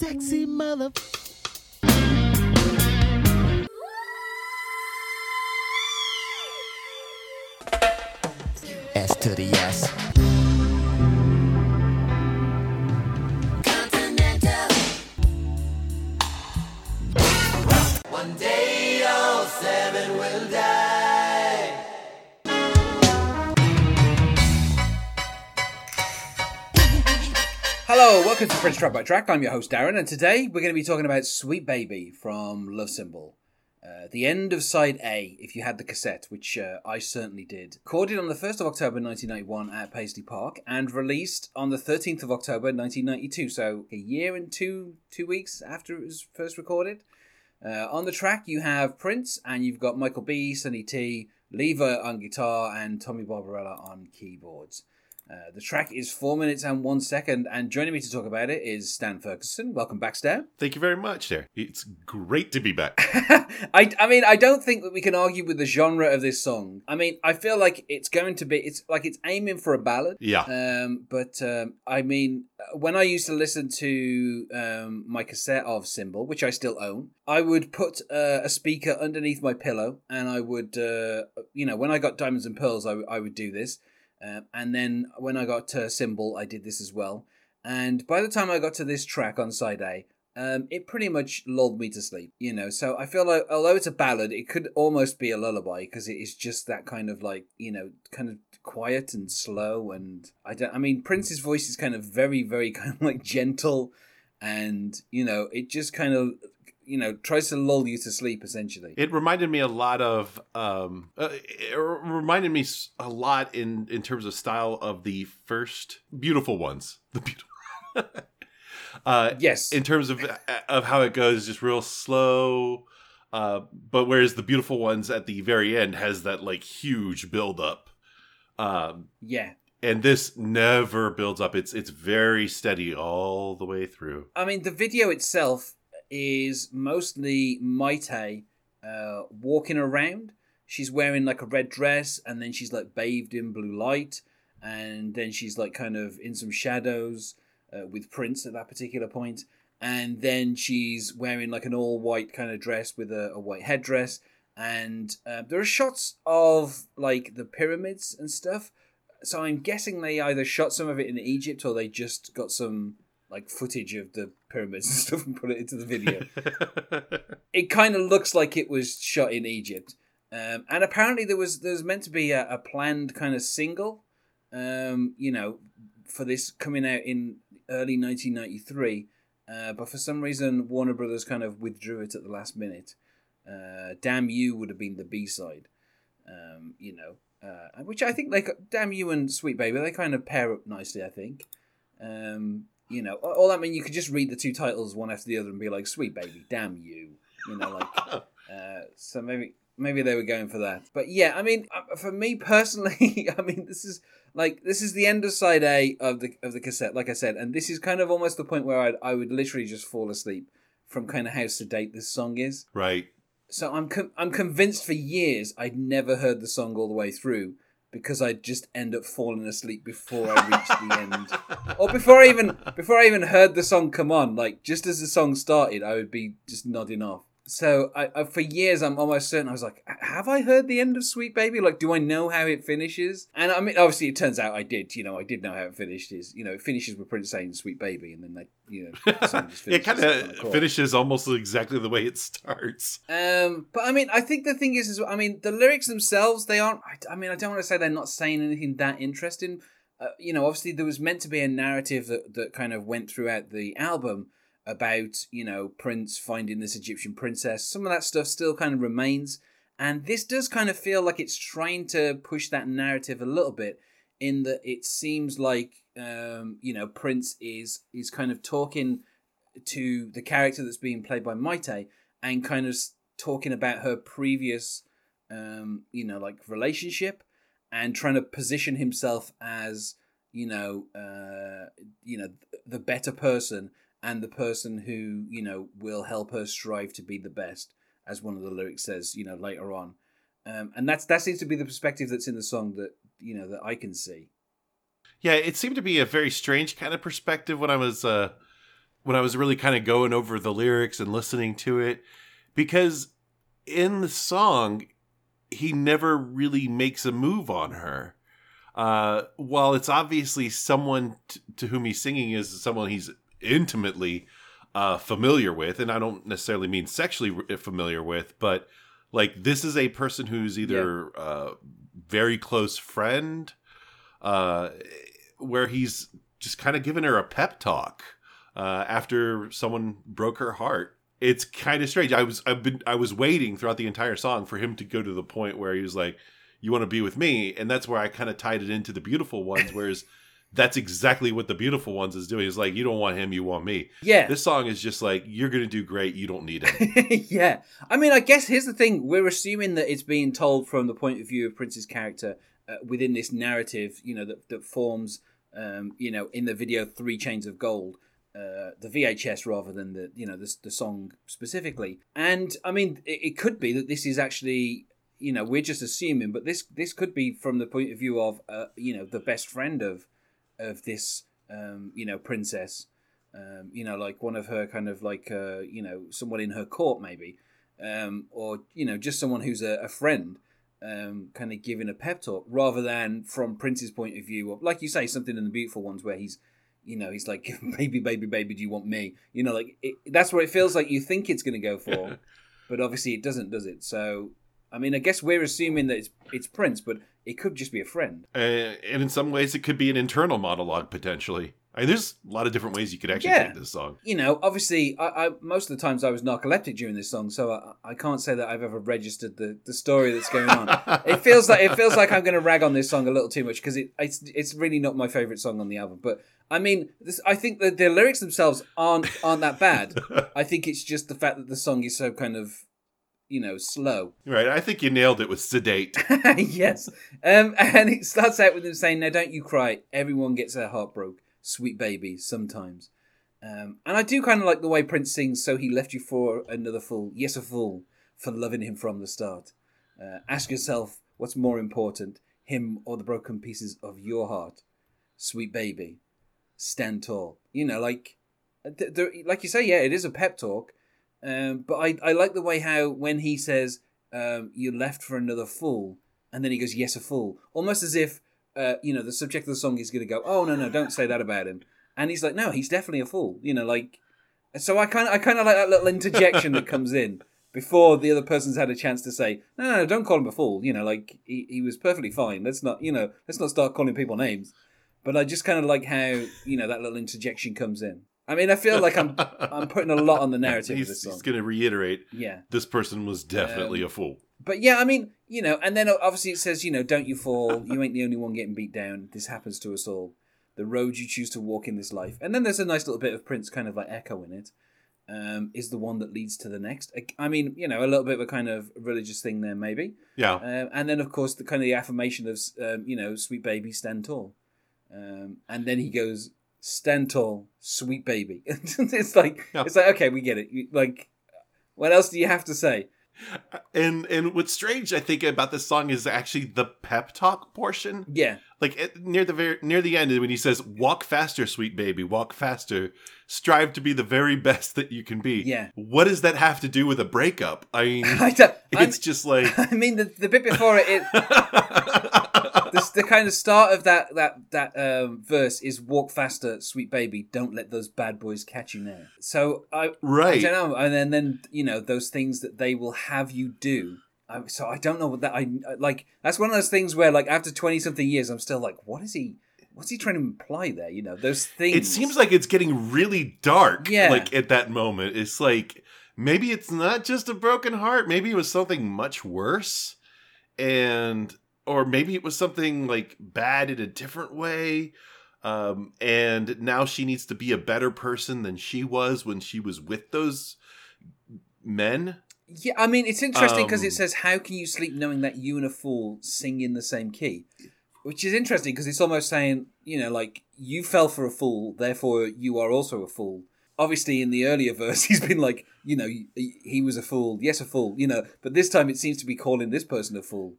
sexy mother. Prince Track by Track. I'm your host Darren, and today we're going to be talking about Sweet Baby from Love Symbol. Uh, the end of side A, if you had the cassette, which uh, I certainly did. Recorded on the 1st of October 1991 at Paisley Park and released on the 13th of October 1992, so a year and two two weeks after it was first recorded. Uh, on the track, you have Prince, and you've got Michael B, Sonny T, Levi on guitar, and Tommy Barbarella on keyboards. Uh, the track is four minutes and one second, and joining me to talk about it is Stan Ferguson. Welcome back, Stan. Thank you very much, there. It's great to be back. I, I mean, I don't think that we can argue with the genre of this song. I mean, I feel like it's going to be, it's like it's aiming for a ballad. Yeah. Um, but um, I mean, when I used to listen to um, my cassette of Symbol, which I still own, I would put uh, a speaker underneath my pillow, and I would, uh, you know, when I got Diamonds and Pearls, I, I would do this. Um, and then when I got to Symbol, I did this as well. And by the time I got to this track on side A, um, it pretty much lulled me to sleep, you know. So I feel like, although it's a ballad, it could almost be a lullaby because it is just that kind of like, you know, kind of quiet and slow. And I don't, I mean, Prince's voice is kind of very, very kind of like gentle, and you know, it just kind of, you know, tries to lull you to sleep essentially. It reminded me a lot of, um, uh, it reminded me a lot in in terms of style of the first Beautiful Ones. The beautiful. uh, yes, in terms of of how it goes, just real slow. Uh, but whereas the Beautiful Ones at the very end has that like huge build up. Um, yeah. and this never builds up. It's it's very steady all the way through. I mean, the video itself is mostly Mayte uh, walking around. She's wearing like a red dress, and then she's like bathed in blue light, and then she's like kind of in some shadows uh, with Prince at that particular point, and then she's wearing like an all white kind of dress with a, a white headdress, and uh, there are shots of like the pyramids and stuff. So I'm guessing they either shot some of it in Egypt or they just got some like footage of the pyramids and stuff and put it into the video. it kind of looks like it was shot in Egypt. Um, and apparently there was there was meant to be a, a planned kind of single, um, you know, for this coming out in early 1993. Uh, but for some reason, Warner Brothers kind of withdrew it at the last minute. Uh, Damn You would have been the B side, um, you know, uh, which I think like Damn You and Sweet Baby they kind of pair up nicely. I think, um, you know, all that I mean you could just read the two titles one after the other and be like Sweet Baby, Damn You, you know, like uh, so maybe maybe they were going for that. But yeah, I mean, uh, for me personally, I mean, this is like this is the end of side A of the of the cassette, like I said, and this is kind of almost the point where I'd, I would literally just fall asleep from kind of how sedate this song is. right. So I'm com- I'm convinced for years I'd never heard the song all the way through because I'd just end up falling asleep before I reached the end, or before I even before I even heard the song come on. Like just as the song started, I would be just nodding off. So I, I, for years, I'm almost certain I was like, have I heard the end of Sweet Baby? Like, do I know how it finishes? And I mean, obviously, it turns out I did. You know, I did know how it finished. Is you know, it finishes with Prince saying "Sweet Baby," and then they, you know, just it kind of finishes almost exactly the way it starts. Um, but I mean, I think the thing is, is I mean, the lyrics themselves, they aren't. I, I mean, I don't want to say they're not saying anything that interesting. Uh, you know, obviously there was meant to be a narrative that that kind of went throughout the album about you know Prince finding this Egyptian princess. Some of that stuff still kind of remains, and this does kind of feel like it's trying to push that narrative a little bit. In that it seems like um, you know Prince is is kind of talking to the character that's being played by Mayte and kind of talking about her previous um, you know like relationship and trying to position himself as you know uh, you know the better person and the person who you know will help her strive to be the best as one of the lyrics says you know later on. Um, and that's that seems to be the perspective that's in the song that you know that I can see. Yeah, it seemed to be a very strange kind of perspective when I was uh, when I was really kind of going over the lyrics and listening to it. Because in the song he never really makes a move on her. Uh, while it's obviously someone t- to whom he's singing is someone he's intimately uh, familiar with, and I don't necessarily mean sexually familiar with, but like this is a person who's either uh, very close friend, uh, where he's just kind of giving her a pep talk uh, after someone broke her heart. It's kind of strange. I was I've been I was waiting throughout the entire song for him to go to the point where he was like, "You want to be with me," and that's where I kind of tied it into the beautiful ones. Whereas that's exactly what the beautiful ones is doing. It's like you don't want him, you want me. Yeah. This song is just like you're gonna do great. You don't need him. yeah. I mean, I guess here's the thing. We're assuming that it's being told from the point of view of Prince's character uh, within this narrative, you know, that, that forms, um, you know, in the video Three Chains of Gold, uh, the VHS rather than the, you know, the, the song specifically. And, I mean, it, it could be that this is actually, you know, we're just assuming, but this this could be from the point of view of, uh, you know, the best friend of of this, um, you know, princess um, you know, like one of her kind of like, uh, you know, someone in her court maybe, um, or you know, just someone who's a, a friend, um, kind of giving a pep talk rather than from Prince's point of view, of, like you say, something in the beautiful ones where he's, you know, he's like, baby, baby, baby, do you want me? You know, like it, that's what it feels like. You think it's going to go for, but obviously it doesn't, does it? So, I mean, I guess we're assuming that it's it's Prince, but it could just be a friend. Uh, and in some ways, it could be an internal monologue potentially. I mean, there's a lot of different ways you could actually Yeah. take this song. you know, obviously, I, I most of the times I was narcoleptic during this song, so I, I can't say that I've ever registered the, the story that's going on. it feels like it feels like I'm going to rag on this song a little too much because it, it's it's really not my favorite song on the album. But I mean, this, I think that the lyrics themselves aren't aren't that bad. I think it's just the fact that the song is so kind of, you know, slow. Right. I think you nailed it with sedate. yes, um, and it starts out with him saying, "Now don't you cry. Everyone gets their heart broke, sweet baby, sometimes." Um, and I do kind of like the way Prince sings, "So he left you for another fool, yes, a fool, for loving him from the start." Uh, ask yourself, what's more important, him or the broken pieces of your heart, sweet baby? Stand tall. You know, like, th- th- like you say, yeah, it is a pep talk. Um, but I, I like the way how when he says um, you left for another fool, and then he goes yes a fool, almost as if uh, you know the subject of the song is going to go oh no no don't say that about him, and he's like no he's definitely a fool, you know like so I kind of I kind of like that little interjection that comes in before the other person's had a chance to say no no no don't call him a fool, you know like he, he was perfectly fine. Let's not you know let's not start calling people names. But I just kind of like how you know that little interjection comes in. I mean, I feel like I'm I'm putting a lot on the narrative of he's this song. he's going to reiterate Yeah, this person was definitely Um, a fool. but yeah, I mean, you know, and then obviously it says, you know, don't you fall. You ain't the only one getting beat down. This happens to us all. The road you choose to walk in this life, and then there's a nice little bit of Prince kind of like echo in it. Um, is the one that leads to the next. I- I mean, you know, a little bit of a kind of religious thing there, maybe. Yeah. Um, and then, of course, the kind of the affirmation of, um, you know, sweet baby, stand tall. Um, and then he goes, stand tall, sweet baby. it's like, it's like, okay, we get it. You- Like, what else do you have to say? And and what's strange, I think, about this song is actually the pep talk portion. Yeah, Like at, near the very near the end, when he says, "Walk faster, sweet baby, walk faster. Strive to be the very best that you can be." Yeah. What does that have to do with a breakup? I mean, I don't, I'm- it's just like. I mean, the, the bit before it, it the, kind of start of that that that um, verse is "Walk faster, sweet baby. Don't let those bad boys catch you now." So I, I right. don't know, and then then you know those things that they will have you do. I, so I don't know what that I like. That's one of those things where, like, after twenty something years, I'm still like, what is he? What's he trying to imply there? You know, those things. It seems like it's getting really dark. Yeah. Like at that moment, it's like maybe it's not just a broken heart. Maybe it was something much worse, and or maybe it was something like bad in a different way. Um, and now she needs to be a better person than she was when she was with those men. Yeah, I mean, it's interesting because Um, it says, "How can you sleep knowing that you and a fool sing in the same key?" Which is interesting because it's almost saying, you know, like you fell for a fool, therefore you are also a fool. Obviously, in the earlier verse, he's been like, you know, he, he was a fool, yes, a fool, you know, but this time it seems to be calling this person a fool,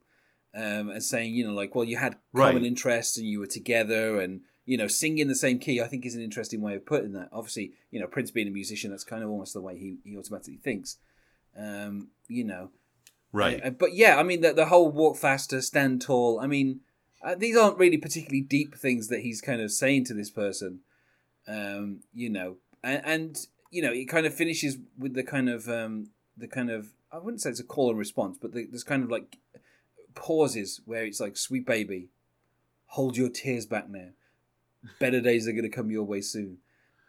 um, and saying, you know, like, well, you had common Right. interests and you were together, and you know, singing the same key, I think is an interesting way of putting that. Obviously, you know, Prince being a musician, that's kind of almost the way he, he automatically thinks. Um, you know, Right. uh, but yeah, I mean, the, the whole walk faster, stand tall. I mean, uh, these aren't really particularly deep things that he's kind of saying to this person. Um, you know, and, and you know, it kind of finishes with the kind of um, the kind of I wouldn't say it's a call and response, but the, there's kind of like pauses where it's like, "Sweet baby, hold your tears back now. Better days are gonna come your way soon."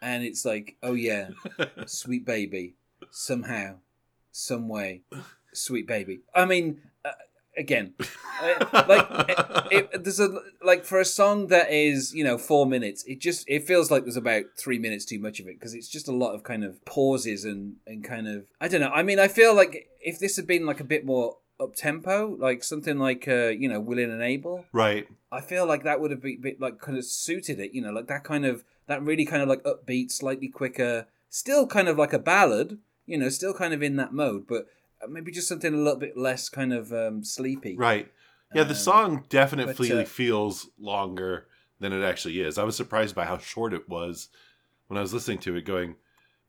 And it's like, "Oh yeah, sweet baby, somehow, some way, sweet baby." I mean, uh, again, uh, like it, it, there's a like for a song that is you know four minutes, it just it feels like there's about three minutes too much of it because it's just a lot of kind of pauses and and kind of I don't know. I mean, I feel like if this had been like a bit more up tempo, like something like uh, you know Willing and Able, right. I feel like that would have been bit like kind of suited it, you know, like that kind of that really kind of like upbeat, slightly quicker, still kind of like a ballad, you know, still kind of in that mode, but uh, maybe just something a little bit less kind of um, sleepy. Right. Yeah, the Um, song definitely but, uh, feels longer than it actually is. I was surprised by how short it was when I was listening to it, going,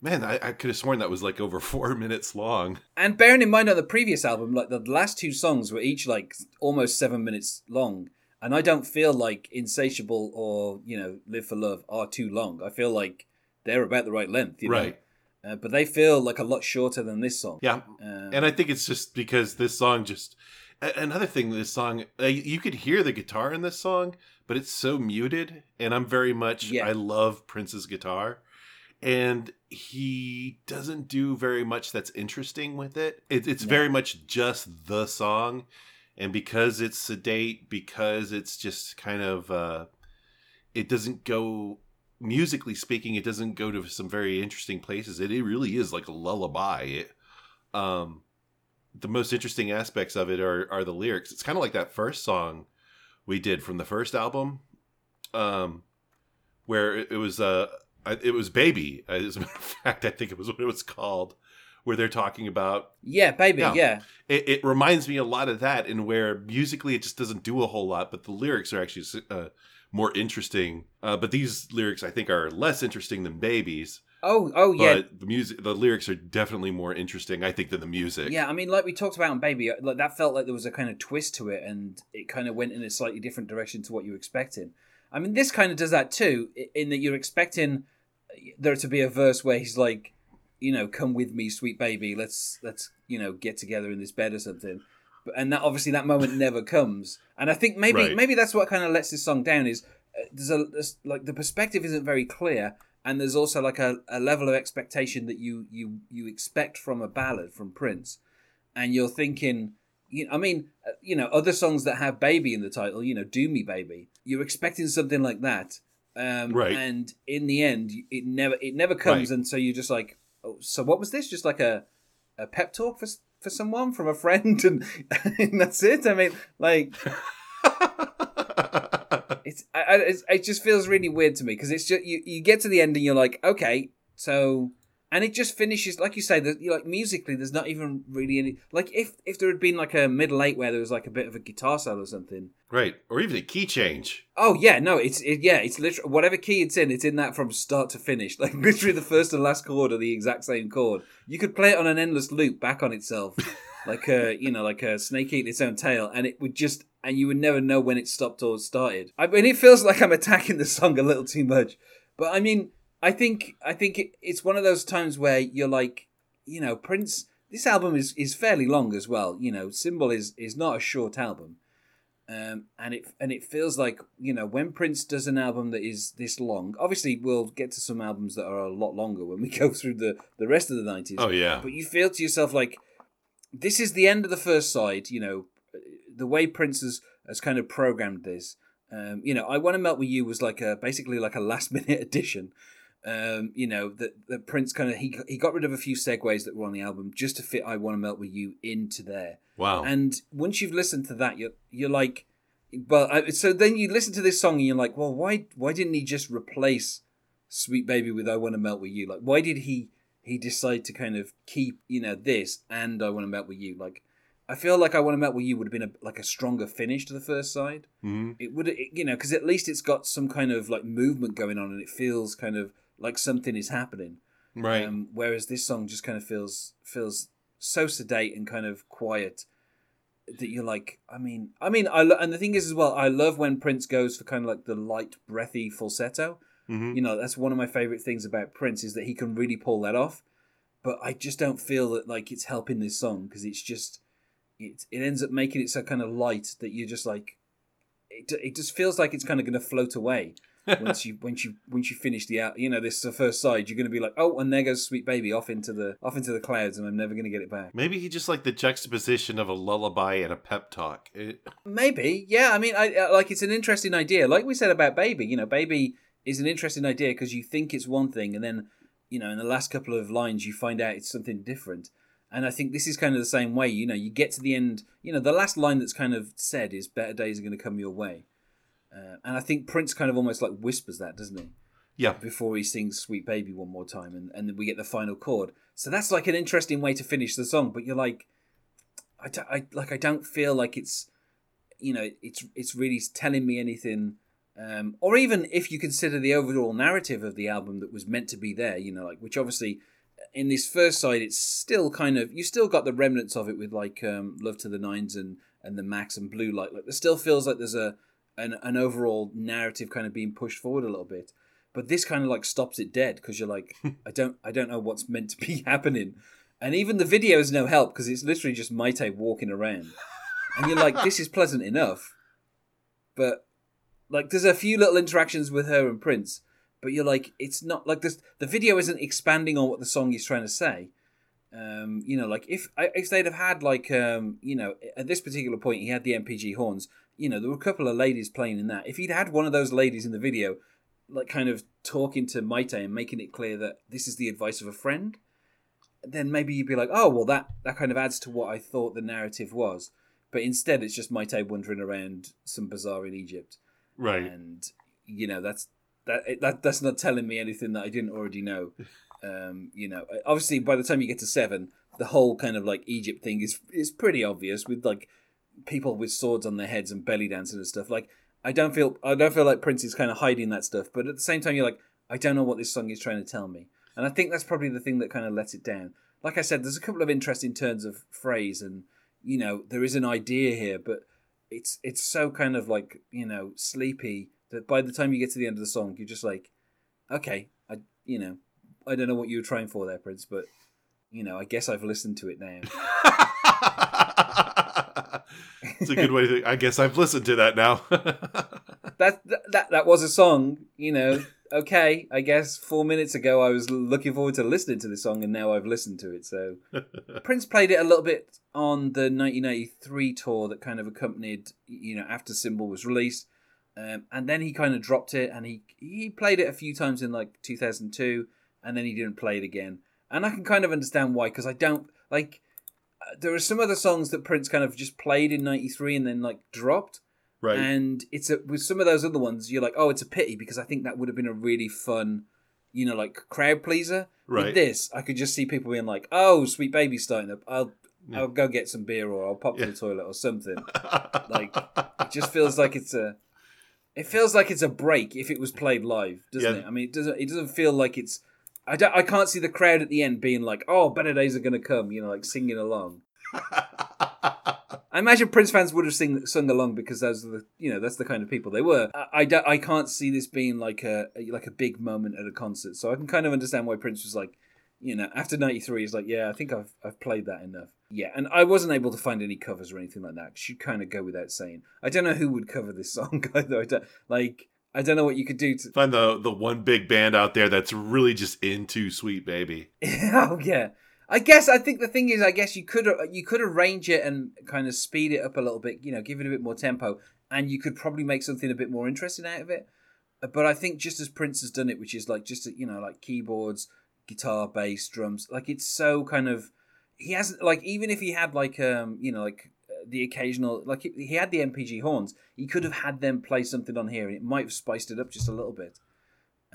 man, I, I could have sworn that was like over four minutes long. And bearing in mind on the previous album, like the last two songs were each like almost seven minutes long. And I don't feel like Insatiable or, you know, Live for Love are too long. I feel like they're about the right length, you know? Right. Uh, but they feel like a lot shorter than this song. Yeah. Um, And I think it's just because this song just. Another thing, this song, uh, you could hear the guitar in this song, but it's so muted. And I'm very much, Yeah. I love Prince's guitar. And he doesn't do very much that's interesting with it. it it's No. very much just the song. And because it's sedate, because it's just kind of, uh, it doesn't go, musically speaking, it doesn't go to some very interesting places. It, it really is like a lullaby. It, um, the most interesting aspects of it are are the lyrics. It's kind of like that first song we did from the first album, um, where it, it was uh, I- it was "Baby." As a matter of fact, I think it was what it was called, where they're talking about. yeah, baby, Yeah. yeah. It, it reminds me a lot of that, and where musically it just doesn't do a whole lot, but the lyrics are actually uh, more interesting. Uh, but these lyrics, I think, are less interesting than "Babies." Oh, oh yeah, But the music, the lyrics are definitely more interesting, I think, than the music. Yeah, I mean, like we talked about on Baby, like that felt like there was a kind of twist to it, and it kind of went in a slightly different direction to what you were expecting. I mean, this kind of does that too, in that you're expecting there to be a verse where he's like, you know, "Come with me, sweet baby, let's let's you know get together in this bed or something," but, and that obviously that moment never comes. And I think maybe Right. maybe that's what kind of lets this song down is uh, there's a there's, like the perspective isn't very clear and there's also like a, a level of expectation that you you you expect from a ballad from Prince, and you're thinking, you I mean, uh, you know, other songs that have "baby" in the title, you know, "Do Me, Baby," you're expecting something like that, um, Right. And in the end, it never it never comes, Right. and so you're just like, oh, so what was this? Just like a a pep talk for for someone from a friend, and, and that's it. I mean, like it's I, I, it's, it just feels really weird to me because it's just you, you get to the end and you're like okay so and it just finishes like you say that like musically there's not even really any like if if there had been like a middle eight where there was like a bit of a guitar solo or something right. Or even a key change. oh yeah no it's it, yeah it's literally whatever key it's in it's in that from start to finish like literally the first and last chord are the exact same chord you could play it on an endless loop back on itself like a you know like a snake eating its own tail and it would just and you would never know when it stopped or started i mean it feels like i'm attacking the song a little too much but i mean i think i think it's one of those times where you're like you know prince this album is is fairly long as well you know symbol is is not a short album um, and it and it feels like you know when Prince does an album that is this long. Obviously, we'll get to some albums that are a lot longer when we go through the the rest of the nineties. Oh yeah. But you feel to yourself like this is the end of the first side. You know, the way Prince has, has kind of programmed this. Um, you know, I want to melt with you was like a basically like a last minute addition. Um, you know that that Prince kind of he he got rid of a few segues that were on the album just to fit "I Want to Melt with You" into there. Wow. And once you've listened to that, you're you're like, well, I, so then you listen to this song and you're like, well, why why didn't he just replace "Sweet Baby" with "I Want to Melt with You"? Like, why did he he decide to kind of keep you know this and "I Want to Melt with You"? Like, I feel like I want to melt with you would have been a, like a stronger finish to the first side. Mhm. It would, it, you know, because at least it's got some kind of like movement going on, and it feels kind of like something is happening. Right. Um, whereas this song just kind of feels feels so sedate and kind of quiet that you're like, I mean, I mean, I lo- and the thing is as well, I love when Prince goes for kind of like the light, breathy falsetto. Mhm. You know, that's one of my favorite things about Prince is that he can really pull that off. But I just don't feel that like it's helping this song because it's just it it ends up making it so kind of light that you're just like it, it just feels like it's kind of going to float away once you once you once you finish the out you know this is the first side you're going to be like oh and there goes sweet baby off into the off into the clouds and I'm never going to get it back. Maybe he just like the juxtaposition of a lullaby and a pep talk. It- maybe yeah I mean I I- like it's an interesting idea. Like we said about baby you know baby is an interesting idea because you think it's one thing and then you know in the last couple of lines you find out it's something different. And I think this is kind of the same way you know you get to the end you know the last line that's kind of said is better days are going to come your way uh, and I think Prince kind of almost like whispers that doesn't he yeah. before he sings Sweet Baby one more time and, and then we get the final chord. So that's like an interesting way to finish the song, but you're like I, don't- I like I don't feel like it's you know it's it's really telling me anything um, or even if you consider the overall narrative of the album that was meant to be there, you know, like which obviously in this first side it's still kind of you still got the remnants of it with like um, Love to the Nines and and the Max and Blue Light. Like there still feels like there's a an, an overall narrative kind of being pushed forward a little bit. But this kind of like stops it dead because you're like i don't i don't know what's meant to be happening. And even the video is no help because it's literally just mayte walking around. And you're like this is pleasant enough but like there's a few little interactions with her and prince but you're like it's not like this the video isn't expanding on what the song is trying to say. Um, you know, like if if they'd have had like um, you know, at this particular point he had the MPG horns. You know, there were a couple of ladies playing in that. If he'd had one of those ladies in the video, like kind of talking to Mayte and making it clear that this is the advice of a friend, then maybe you'd be like, oh well, that that kind of adds to what I thought the narrative was. But instead, it's just Mayte wandering around some bazaar in Egypt, Right. and you know that's that that that's not telling me anything that I didn't already know. Um, you know, obviously by the time you get to seven, the whole kind of like Egypt thing is is pretty obvious with like people with swords on their heads and belly dancing and stuff. Like I don't feel I don't feel like Prince is kind of hiding that stuff, but at the same time you're like I don't know what this song is trying to tell me, and I think that's probably the thing that kind of lets it down. Like I said, there's a couple of interesting turns of phrase, and you know there is an idea here, but it's it's so kind of like you know sleepy that by the time you get to the end of the song, you're just like, okay, I you know I don't know what you were trying for there, Prince, but you know I guess I've listened to it now. it's a good way to. I guess I've listened to that now. that, that that was a song, you know. Okay, I guess four minutes ago I was looking forward to listening to the song, and now I've listened to it. So Prince played it a little bit on the 1983 tour that kind of accompanied, you know, after Symbol was released, um, and then he kind of dropped it, and he he played it a few times in like 2002, and then he didn't play it again. And I can kind of understand why, because I don't like. There are some other songs that Prince kind of just played in '93 and then like dropped. right. And it's a, with some of those other ones, you're like, oh, it's a pity because I think that would have been a really fun, you know, like crowd pleaser. Right. With this, I could just see people being like, oh, Sweet Baby's starting up. I'll Yeah. I'll go get some beer or I'll pop to the toilet or something. like it just feels like it's a. It feels like it's a break if it was played live, doesn't Yeah. it? I mean, it doesn't. It doesn't feel like it's. I don't. I can't see the crowd at the end being like, "Oh, better days are gonna come," you know, like singing along. I imagine Prince fans would have sing, sung along because those are the you know that's the kind of people they were. I, I, don't- I can't see this being like a like a big moment at a concert, so I can kind of understand why Prince was like, you know, after '93, he's like, yeah, I think I've I've played that enough. Yeah, and I wasn't able to find any covers or anything like that. you kind of go without saying. I don't know who would cover this song either. I don't, like I don't know what you could do to. Find the the one big band out there that's really just into Sweet Baby. oh yeah. I guess I think the thing is, I guess you could you could arrange it and kind of speed it up a little bit, you know, give it a bit more tempo, and you could probably make something a bit more interesting out of it. But I think just as Prince has done it, which is like just you know like keyboards, guitar, bass, drums, like it's so kind of he hasn't like even if he had like um you know like uh, the occasional like he he had the MPG horns, he could have had them play something on here, and it might have spiced it up just a little bit.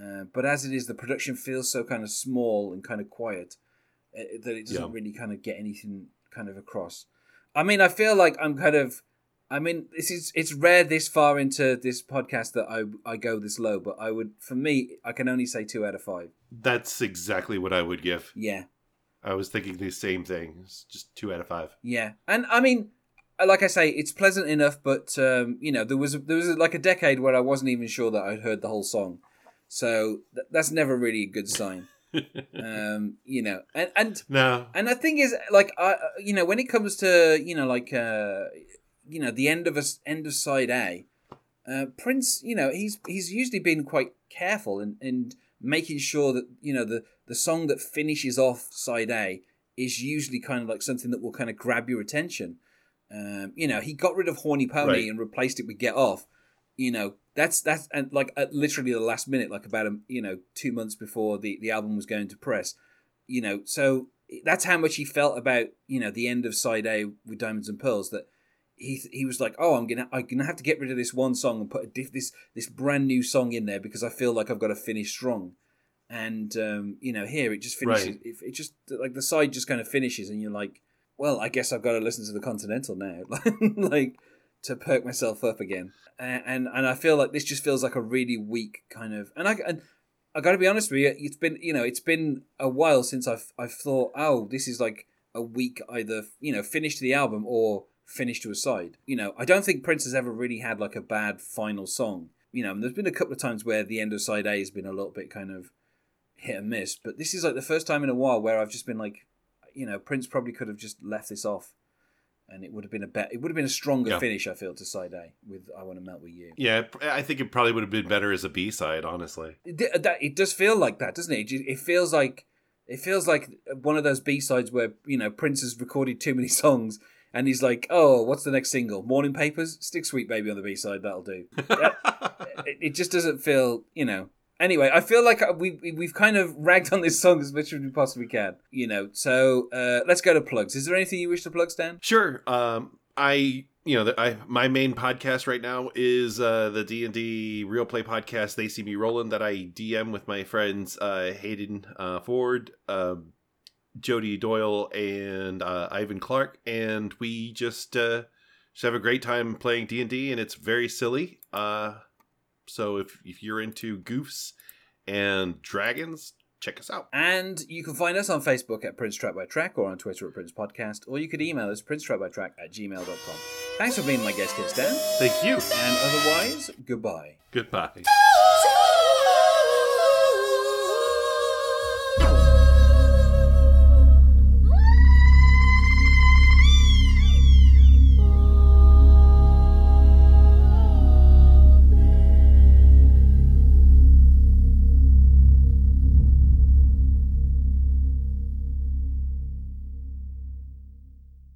Uh, but as it is, the production feels so kind of small and kind of quiet uh, that it doesn't Yeah. really kind of get anything kind of across. I mean, I feel like I'm kind of. I mean, this is it's rare this far into this podcast that I I go this low, but I would for me I can only say two out of five. That's exactly what I would give. Yeah, I was thinking the same thing. It's just two out of five. yeah, and I mean, like I say, it's pleasant enough, but um, you know, there was there was like a decade where I wasn't even sure that I'd heard the whole song, so th- that's never really a good sign. um, you know, and and No, And the thing is, like, I, you know, when it comes to, you know, like, uh, you know, the end of a end of side A, uh, Prince, you know, he's he's usually been quite careful in, in making sure that you know the the song that finishes off side A is usually kind of like something that will kind of grab your attention. Um, you know, he got rid of Horny Pony Right. and replaced it with Get Off. You know, that's that's and like at literally the last minute, like about a you know two months before the the album was going to press. You know, so that's how much he felt about you know the end of side A with Diamonds and Pearls. That he he was like, oh, I'm gonna I'm gonna have to get rid of this one song and put a diff, this this brand new song in there because I feel like I've got to finish strong. And um, you know, here it just finishes. Right. It, it just like the side just kind of finishes, and you're like, well, I guess I've got to listen to the Continental now, like to perk myself up again. And, and I feel like this just feels like a really weak kind of. And I and I got to be honest with you, it's been you know it's been a while since I've I've thought, oh, this is like a week either you know finish to the album or finish to a side. You know, I don't think Prince has ever really had like a bad final song. You know, and there's been a couple of times where the end of side A has been a little bit kind of hit and miss, but this is like the first time in a while where I've just been like, you know, Prince probably could have just left this off, and it would have been a bet. It would have been a stronger Yeah. finish, I feel, to side A with "I Want to Melt with You." yeah, I think it probably would have been better as a B side, honestly. It, uh, that, it does feel like that, doesn't it? It It feels like it feels like one of those B sides where you know Prince has recorded too many songs, and he's like, "Oh, what's the next single? Morning Papers? Stick Sweet Baby on the B side. That'll do." it, it just doesn't feel, you know. Anyway, I feel like we we- we've kind of ragged on this song as much as we possibly can, you know. So uh, let's go to plugs. Is there anything you wish to plug, Stan? Sure. Um, I you know I my main podcast right now is uh, the D and D Real Play podcast. They see me rolling that I DM with my friends uh, Hayden uh, Ford, um, Jody Doyle, and uh, Ivan Clark, and we just uh, just have a great time playing D and D, and it's very silly. Uh, so if if you're into goofs and dragons, check us out. And you can find us on Facebook at Prince Track by Track or on Twitter at Prince Podcast, or you could email us princetrackbytrack at gmail.com. Thanks for being my guest here, Stan. Thank you. And otherwise, goodbye. Goodbye.